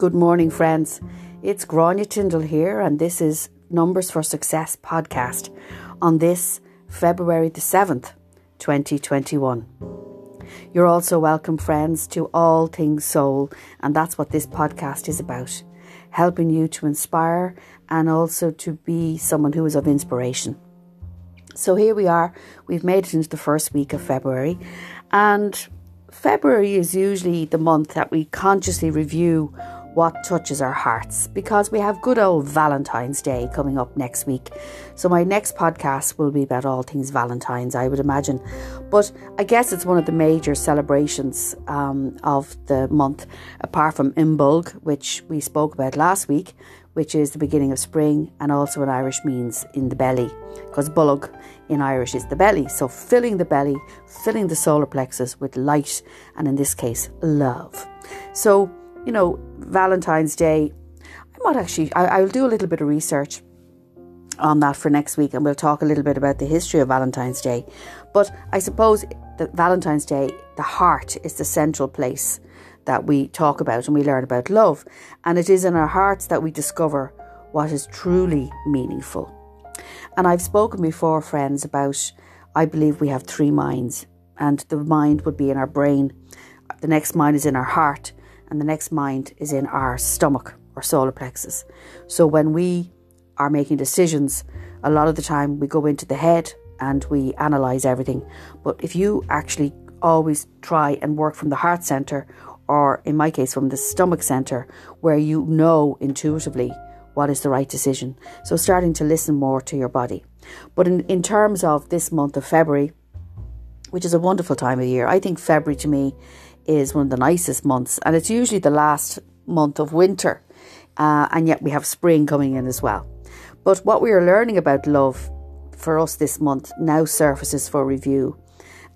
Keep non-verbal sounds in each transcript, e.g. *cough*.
Good morning, friends. It's Grania Tyndall here, and this is Numbers for Success podcast on this February the 7th, 2021. You're also welcome, friends, to All Things Soul, and that's what this podcast is about helping you to inspire and also to be someone who is of inspiration. So here we are, we've made it into the first week of February, and February is usually the month that we consciously review what touches our hearts because we have good old Valentine's Day coming up next week. So, my next podcast will be about all things Valentine's, I would imagine. But I guess it's one of the major celebrations um, of the month, apart from Imbolc, which we spoke about last week, which is the beginning of spring and also in Irish means in the belly, because bolg in Irish is the belly. So, filling the belly, filling the solar plexus with light, and in this case, love. So, you know, Valentine's Day, I might actually, I, will do a little bit of research on that for next week and we'll talk a little bit about the history of Valentine's Day. But I suppose that Valentine's Day, the heart is the central place that we talk about and we learn about love. And it is in our hearts that we discover what is truly meaningful. And I've spoken before, friends, about I believe we have three minds, and the mind would be in our brain, the next mind is in our heart, and the next mind is in our stomach or solar plexus. So when we are making decisions, a lot of the time we go into the head and we analyze everything. But if you actually always try and work from the heart center, or in my case, from the stomach center, where you know intuitively what is the right decision. So starting to listen more to your body. But in, in terms of this month of February, which is a wonderful time of year, I think February to me is one of the nicest months, and it's usually the last month of winter, uh, and yet we have spring coming in as well. But what we are learning about love for us this month now surfaces for review.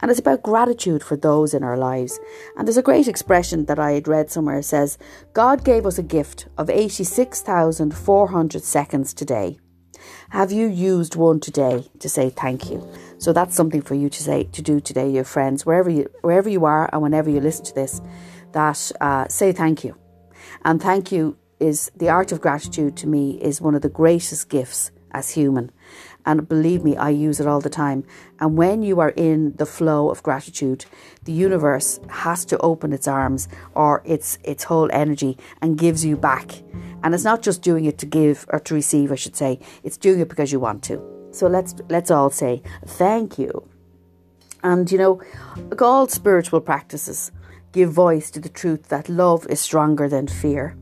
And it's about gratitude for those in our lives. And there's a great expression that I had read somewhere says, God gave us a gift of 86,400 seconds today. Have you used one today to say thank you? So that's something for you to say to do today, your friends, wherever you wherever you are and whenever you listen to this. That uh, say thank you, and thank you is the art of gratitude to me is one of the greatest gifts as human. And believe me, I use it all the time. And when you are in the flow of gratitude, the universe has to open its arms or its its whole energy and gives you back. And it's not just doing it to give or to receive, I should say. It's doing it because you want to. So let's let's all say thank you. And you know, all spiritual practices give voice to the truth that love is stronger than fear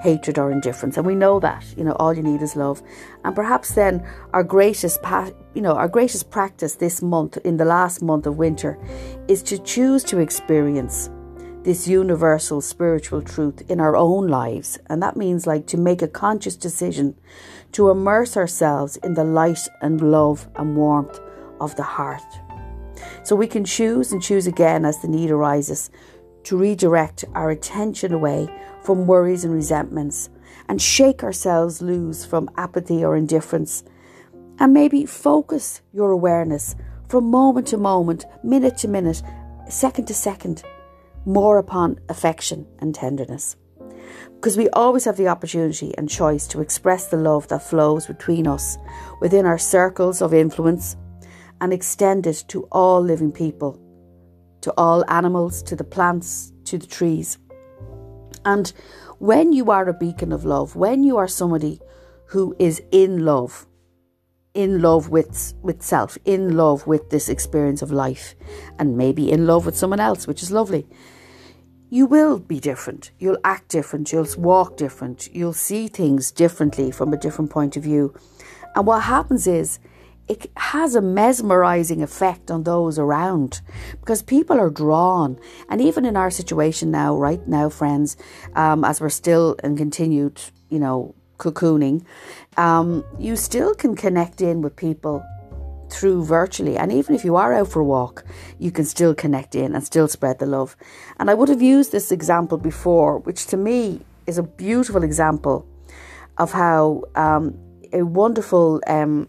hatred or indifference. And we know that you know all you need is love. And perhaps then our greatest pa- you know our greatest practice this month in the last month of winter is to choose to experience this universal spiritual truth in our own lives. And that means like to make a conscious decision to immerse ourselves in the light and love and warmth of the heart so we can choose and choose again as the need arises to redirect our attention away from worries and resentments and shake ourselves loose from apathy or indifference. And maybe focus your awareness from moment to moment, minute to minute, second to second, more upon affection and tenderness. Because we always have the opportunity and choice to express the love that flows between us within our circles of influence and extend it to all living people, to all animals, to the plants, to the trees. And when you are a beacon of love, when you are somebody who is in love, in love with with self, in love with this experience of life, and maybe in love with someone else, which is lovely. You will be different. You'll act different. You'll walk different. You'll see things differently from a different point of view. And what happens is it has a mesmerizing effect on those around because people are drawn. And even in our situation now, right now, friends, um, as we're still in continued, you know, cocooning, um, you still can connect in with people through virtually. And even if you are out for a walk, you can still connect in and still spread the love. And I would have used this example before, which to me is a beautiful example of how um, a wonderful. Um,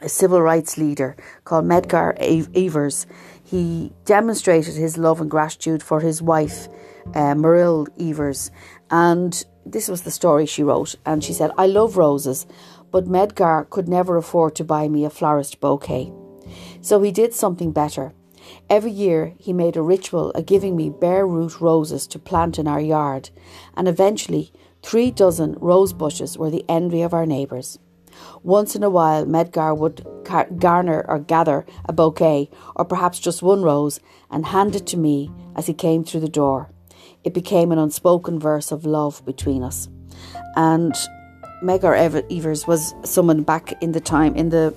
a civil rights leader called Medgar Evers. He demonstrated his love and gratitude for his wife, uh, Evers, and this was the story she wrote. And she said, I love roses, but Medgar could never afford to buy me a florist bouquet. So he did something better. Every year he made a ritual of giving me bare root roses to plant in our yard, and eventually three dozen rose bushes were the envy of our neighbours. Once in a while, Medgar would garner or gather a bouquet, or perhaps just one rose, and hand it to me as he came through the door. It became an unspoken verse of love between us. And Medgar Evers was someone back in the time, in the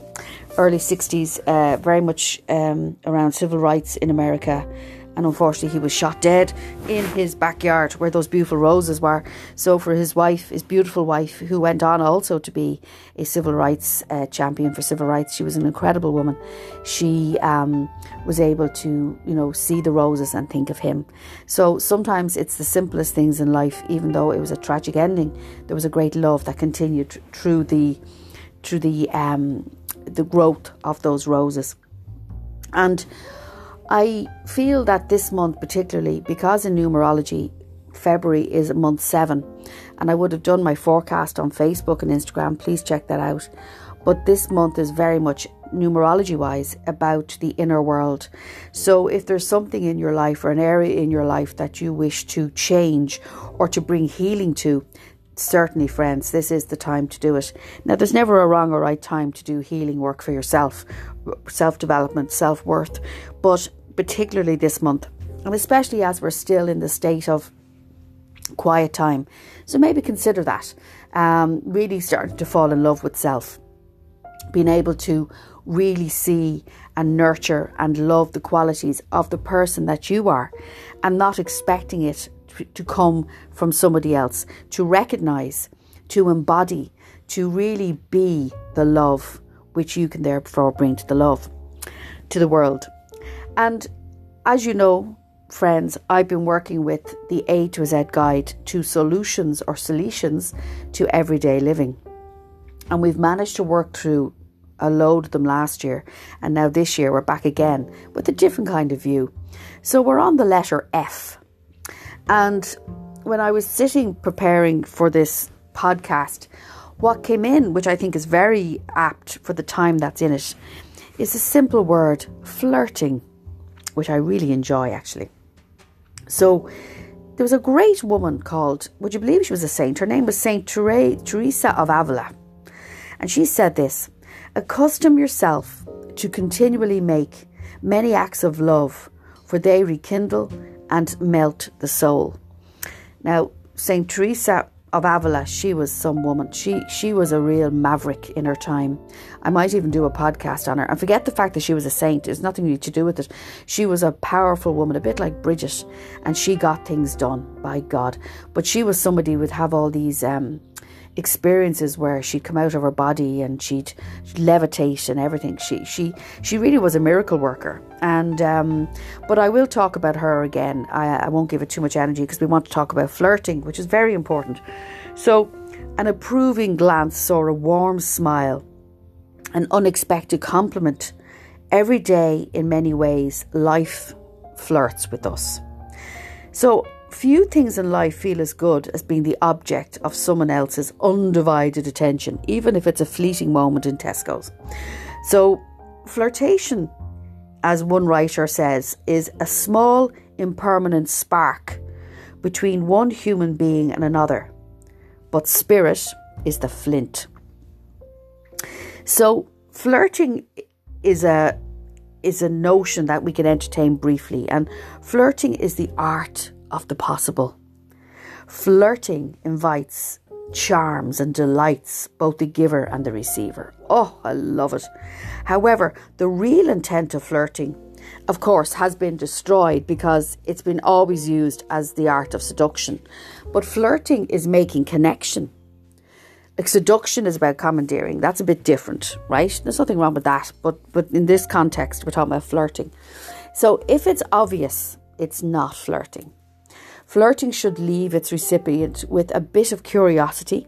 early 60s, uh, very much um, around civil rights in America and unfortunately he was shot dead in his backyard where those beautiful roses were. So for his wife his beautiful wife who went on also to be a civil rights uh, champion for civil rights she was an incredible woman. She um, was able to you know see the roses and think of him. So sometimes it's the simplest things in life even though it was a tragic ending there was a great love that continued through the through the um, the growth of those roses. And I feel that this month, particularly because in numerology, February is month seven, and I would have done my forecast on Facebook and Instagram. Please check that out. But this month is very much numerology wise about the inner world. So, if there's something in your life or an area in your life that you wish to change or to bring healing to, certainly, friends, this is the time to do it. Now, there's never a wrong or right time to do healing work for yourself, self development, self worth, but particularly this month, and especially as we're still in the state of quiet time. So maybe consider that. Um, really starting to fall in love with self, being able to really see and nurture and love the qualities of the person that you are, and not expecting it to come from somebody else, to recognize, to embody, to really be the love which you can therefore bring to the love, to the world. And as you know, friends, I've been working with the A to Z guide to solutions or solutions to everyday living. And we've managed to work through a load of them last year. And now this year we're back again with a different kind of view. So we're on the letter F. And when I was sitting preparing for this podcast, what came in, which I think is very apt for the time that's in it, is a simple word flirting which I really enjoy actually. So there was a great woman called, would you believe she was a saint? Her name was Saint Teresa of Avila. And she said this Accustom yourself to continually make many acts of love, for they rekindle and melt the soul. Now, Saint Teresa of Avila, she was some woman. She she was a real maverick in her time. I might even do a podcast on her. And forget the fact that she was a saint. There's nothing to do with it. She was a powerful woman, a bit like Bridget, and she got things done by God. But she was somebody who would have all these um, experiences where she'd come out of her body and she'd, levitate and everything. She she she really was a miracle worker. And um, but I will talk about her again. I, I won't give it too much energy because we want to talk about flirting, which is very important. So, an approving glance or a warm smile, an unexpected compliment. Every day, in many ways, life flirts with us. So Few things in life feel as good as being the object of someone else's undivided attention, even if it's a fleeting moment in Tesco's. So, flirtation, as one writer says, is a small, impermanent spark between one human being and another, but spirit is the flint. So, flirting is a is a notion that we can entertain briefly, and flirting is the art of the possible. Flirting invites, charms, and delights both the giver and the receiver. Oh, I love it. However, the real intent of flirting, of course, has been destroyed because it's been always used as the art of seduction. But flirting is making connection. Like seduction is about commandeering. That's a bit different, right? There's nothing wrong with that. But but in this context, we're talking about flirting. So if it's obvious, it's not flirting. Flirting should leave its recipient with a bit of curiosity,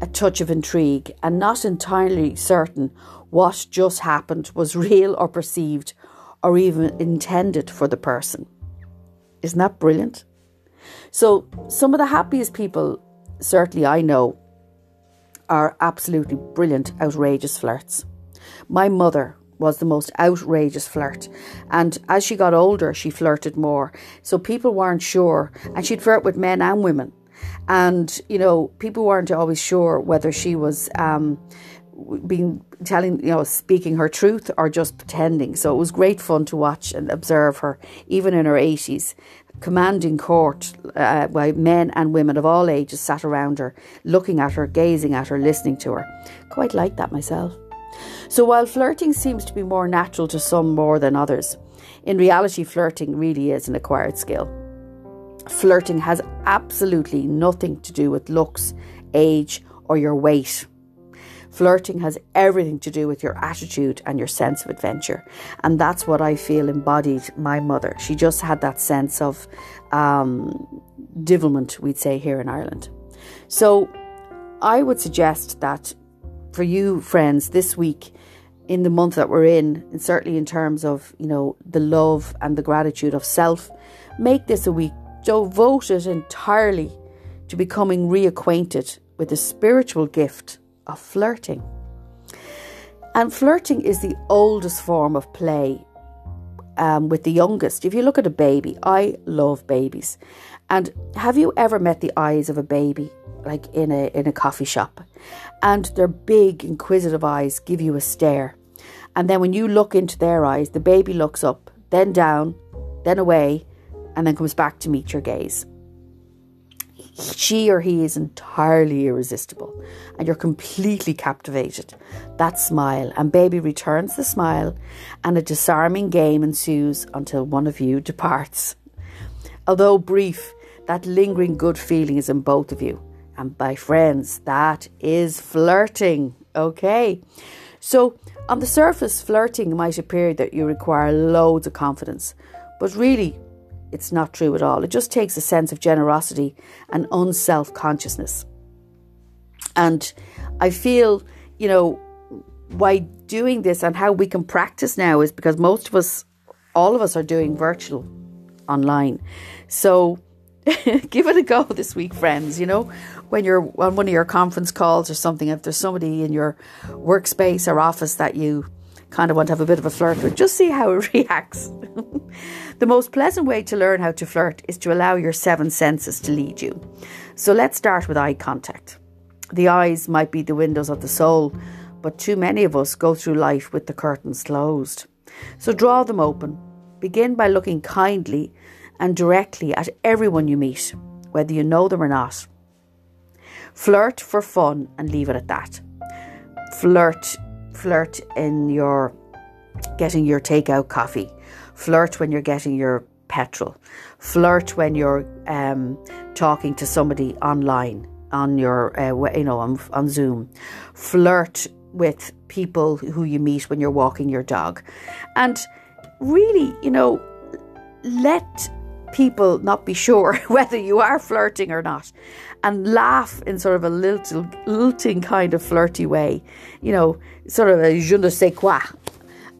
a touch of intrigue, and not entirely certain what just happened was real or perceived or even intended for the person. Isn't that brilliant? So, some of the happiest people, certainly I know, are absolutely brilliant, outrageous flirts. My mother was the most outrageous flirt. And as she got older, she flirted more. So people weren't sure. And she'd flirt with men and women. And, you know, people weren't always sure whether she was um, being telling, you know, speaking her truth or just pretending. So it was great fun to watch and observe her, even in her 80s. Commanding court uh, men and women of all ages sat around her, looking at her, gazing at her, listening to her. Quite like that myself. So while flirting seems to be more natural to some more than others, in reality, flirting really is an acquired skill. Flirting has absolutely nothing to do with looks, age, or your weight. Flirting has everything to do with your attitude and your sense of adventure. And that's what I feel embodied my mother. She just had that sense of um, devilment, we'd say here in Ireland. So I would suggest that for you, friends, this week, in the month that we're in, and certainly in terms of, you know, the love and the gratitude of self, make this a week devoted entirely to becoming reacquainted with the spiritual gift of flirting. And flirting is the oldest form of play um, with the youngest. If you look at a baby, I love babies. And have you ever met the eyes of a baby, like in a in a coffee shop, and their big inquisitive eyes give you a stare, and then when you look into their eyes, the baby looks up, then down, then away, and then comes back to meet your gaze. She or he is entirely irresistible, and you're completely captivated. That smile, and baby returns the smile, and a disarming game ensues until one of you departs. Although brief, that lingering good feeling is in both of you. And by friends, that is flirting. Okay. So, on the surface, flirting might appear that you require loads of confidence, but really, it's not true at all. It just takes a sense of generosity and unself consciousness. And I feel, you know, why doing this and how we can practice now is because most of us, all of us, are doing virtual online. So, *laughs* give it a go this week, friends. You know, when you're on one of your conference calls or something, if there's somebody in your workspace or office that you kind of want to have a bit of a flirt with, just see how *laughs* it reacts. the most pleasant way to learn how to flirt is to allow your seven senses to lead you. So let's start with eye contact. The eyes might be the windows of the soul, but too many of us go through life with the curtains closed. So draw them open. Begin by looking kindly and directly at everyone you meet, whether you know them or not. Flirt for fun and leave it at that. Flirt, flirt in your getting your takeout coffee. Flirt when you're getting your petrol. Flirt when you're um, talking to somebody online on your, uh, you know, on, on Zoom. Flirt with people who you meet when you're walking your dog, and really, you know, let people not be sure *laughs* whether you are flirting or not and laugh in sort of a lilting, lilting kind of flirty way, you know, sort of a je ne sais quoi.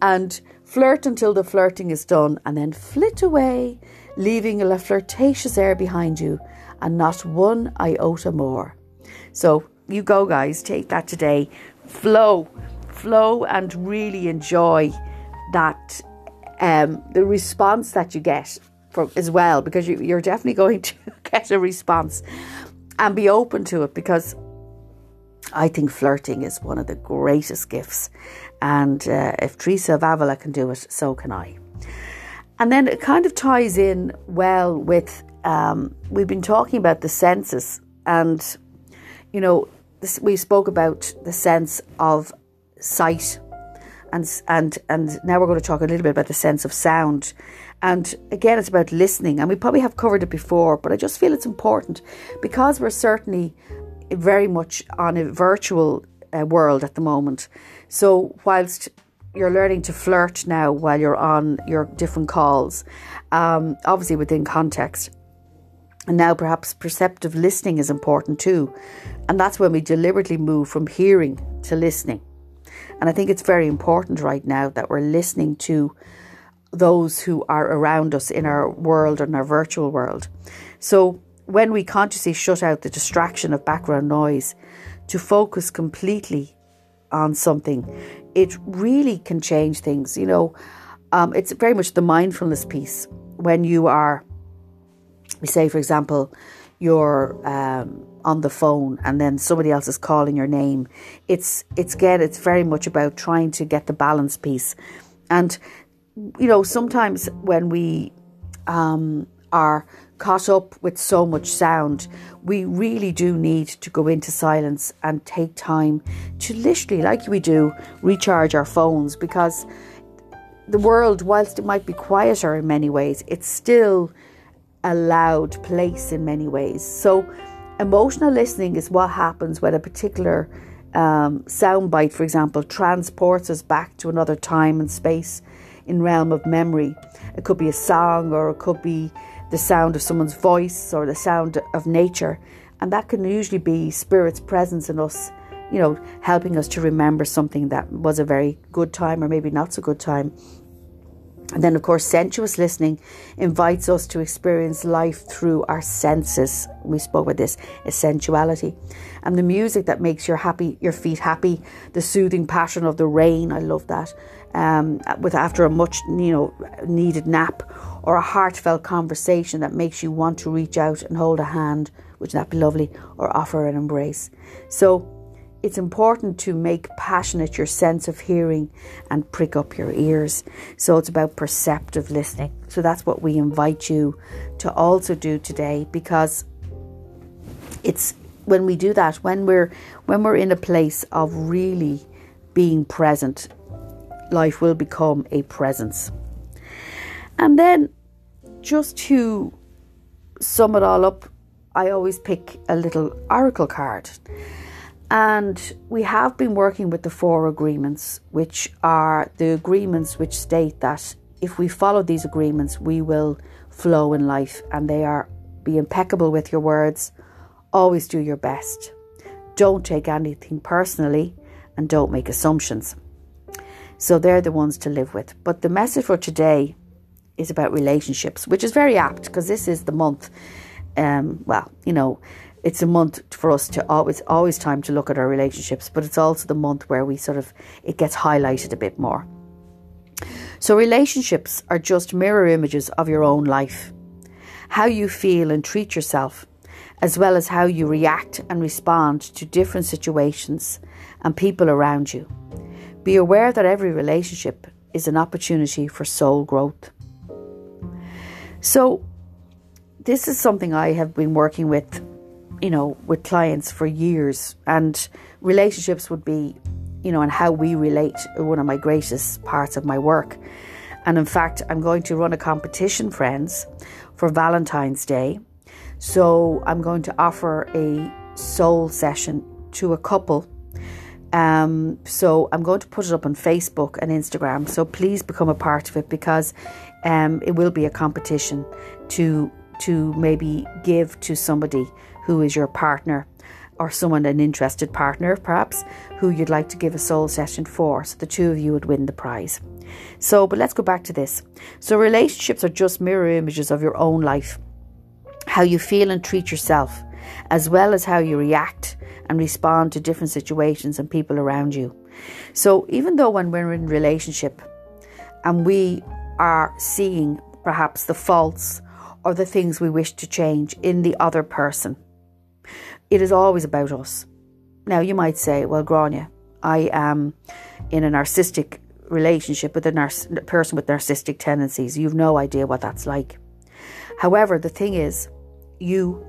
And flirt until the flirting is done and then flit away, leaving a flirtatious air behind you and not one iota more. So you go, guys, take that today. Flow, flow, and really enjoy that um, the response that you get as well because you, you're definitely going *laughs* to get a response and be open to it because I think flirting is one of the greatest gifts. And uh, if Teresa of Avila can do it, so can I. And then it kind of ties in well with um, we've been talking about the senses, and you know, this, we spoke about the sense of sight, and and and now we're going to talk a little bit about the sense of sound. And again, it's about listening. And we probably have covered it before, but I just feel it's important because we're certainly very much on a virtual uh, world at the moment. So, whilst you're learning to flirt now while you're on your different calls, um, obviously within context. And now, perhaps perceptive listening is important too. And that's when we deliberately move from hearing to listening. And I think it's very important right now that we're listening to those who are around us in our world and our virtual world. So when we consciously shut out the distraction of background noise to focus completely on something, it really can change things. You know, um, it's very much the mindfulness piece when you are, we say, for example, you're um, on the phone and then somebody else is calling your name. It's it's again, it's very much about trying to get the balance piece, and you know, sometimes when we um, are caught up with so much sound, we really do need to go into silence and take time to literally, like we do, recharge our phones because the world, whilst it might be quieter in many ways, it's still a loud place in many ways. So, emotional listening is what happens when a particular um, soundbite, for example, transports us back to another time and space in realm of memory. It could be a song or it could be the sound of someone's voice or the sound of nature. And that can usually be spirit's presence in us, you know, helping us to remember something that was a very good time or maybe not so good time. And then, of course, sensuous listening invites us to experience life through our senses. We spoke about this, sensuality. And the music that makes your happy, your feet happy, the soothing passion of the rain. I love that. Um, with after a much, you know, needed nap, or a heartfelt conversation that makes you want to reach out and hold a hand, which that be lovely, or offer an embrace. So it's important to make passionate your sense of hearing and prick up your ears. So it's about perceptive listening. So that's what we invite you to also do today because it's when we do that when we're when we're in a place of really being present life will become a presence. And then just to sum it all up, I always pick a little oracle card. And we have been working with the four agreements, which are the agreements which state that if we follow these agreements, we will flow in life. And they are be impeccable with your words, always do your best, don't take anything personally, and don't make assumptions. So they're the ones to live with. But the message for today is about relationships, which is very apt because this is the month. Um, well, you know, it's a month for us to always always time to look at our relationships, but it's also the month where we sort of it gets highlighted a bit more. So relationships are just mirror images of your own life. How you feel and treat yourself, as well as how you react and respond to different situations and people around you. Be aware that every relationship is an opportunity for soul growth. So, this is something I have been working with, you know, with clients for years, and relationships would be, you know, and how we relate one of my greatest parts of my work. And in fact, I'm going to run a competition, friends, for Valentine's Day. So, I'm going to offer a soul session to a couple um, so I'm going to put it up on Facebook and Instagram. So please become a part of it because um, it will be a competition to to maybe give to somebody who is your partner or someone an interested partner perhaps who you'd like to give a soul session for so the two of you would win the prize so but let's go back to this so relationships are just mirror images of your own life how you feel and treat yourself as well as how you react and respond to different situations and people around you. So even though when we're in relationship and we are seeing perhaps the faults or the things we wish to change in the other person, it is always about us. Now you might say, well, Grania, I am in a narcissistic relationship with a person with narcissistic tendencies. You've no idea what that's like. However, the thing is, you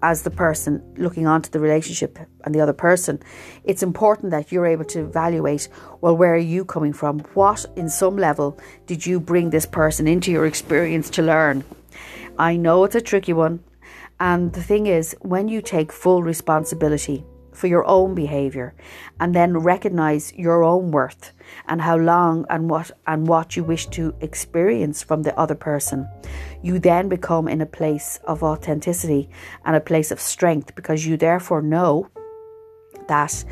as the person looking onto the relationship and the other person, it's important that you're able to evaluate well, where are you coming from? What, in some level, did you bring this person into your experience to learn? I know it's a tricky one. And the thing is, when you take full responsibility for your own behavior and then recognize your own worth and how long and what and what you wish to experience from the other person you then become in a place of authenticity and a place of strength because you therefore know that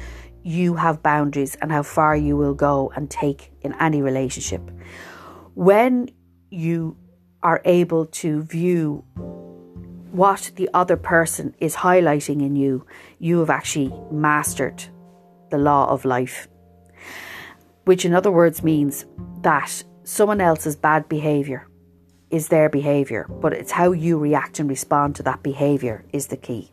you have boundaries and how far you will go and take in any relationship. When you are able to view what the other person is highlighting in you, you have actually mastered the law of life. Which, in other words, means that someone else's bad behavior is their behavior, but it's how you react and respond to that behavior is the key.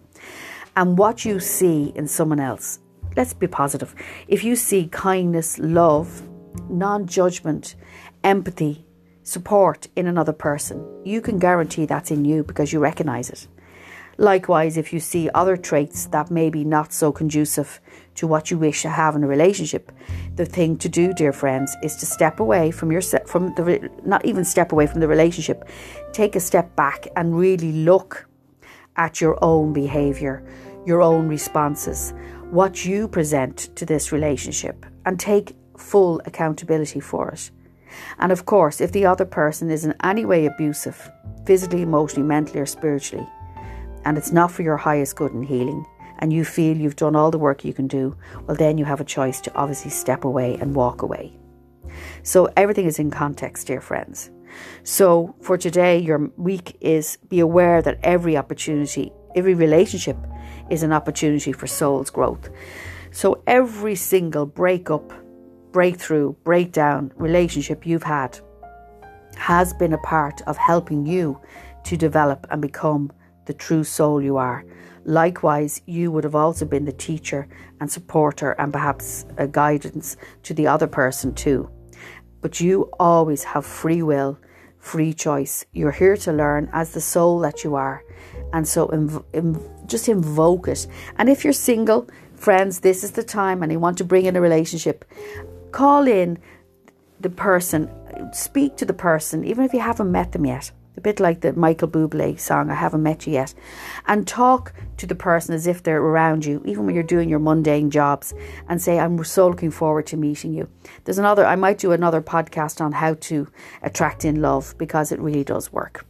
And what you see in someone else, let's be positive. If you see kindness, love, non judgment, empathy, support in another person, you can guarantee that's in you because you recognize it. Likewise, if you see other traits that may be not so conducive to what you wish to have in a relationship, the thing to do, dear friends, is to step away from your from the not even step away from the relationship, take a step back and really look at your own behavior, your own responses, what you present to this relationship, and take full accountability for it. And of course, if the other person is in any way abusive, physically, emotionally, mentally, or spiritually, and it's not for your highest good and healing, and you feel you've done all the work you can do, well, then you have a choice to obviously step away and walk away. So everything is in context, dear friends. So for today, your week is be aware that every opportunity, every relationship is an opportunity for soul's growth. So every single breakup, breakthrough, breakdown relationship you've had has been a part of helping you to develop and become the true soul you are. Likewise, you would have also been the teacher and supporter and perhaps a guidance to the other person too. But you always have free will, free choice. You're here to learn as the soul that you are. And so inv- inv- just invoke it. And if you're single, friends, this is the time and you want to bring in a relationship, call in the person, speak to the person, even if you haven't met them yet a bit like the Michael Bublé song, I haven't met you yet, and talk to the person as if they're around you, even when you're doing your mundane jobs, and say, I'm so looking forward to meeting you. There's another, I might do another podcast on how to attract in love because it really does work.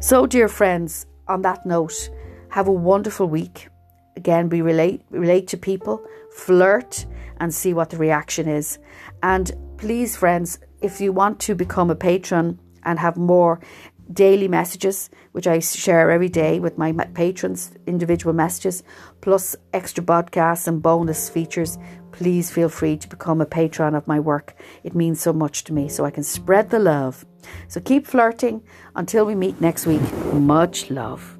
So, dear friends, on that note, have a wonderful week. Again, be relate relate to people, flirt, and see what the reaction is. And please, friends, if you want to become a patron and have more daily messages, which I share every day with my patrons, individual messages, plus extra podcasts and bonus features, please feel free to become a patron of my work. It means so much to me, so I can spread the love. So keep flirting until we meet next week. Much love.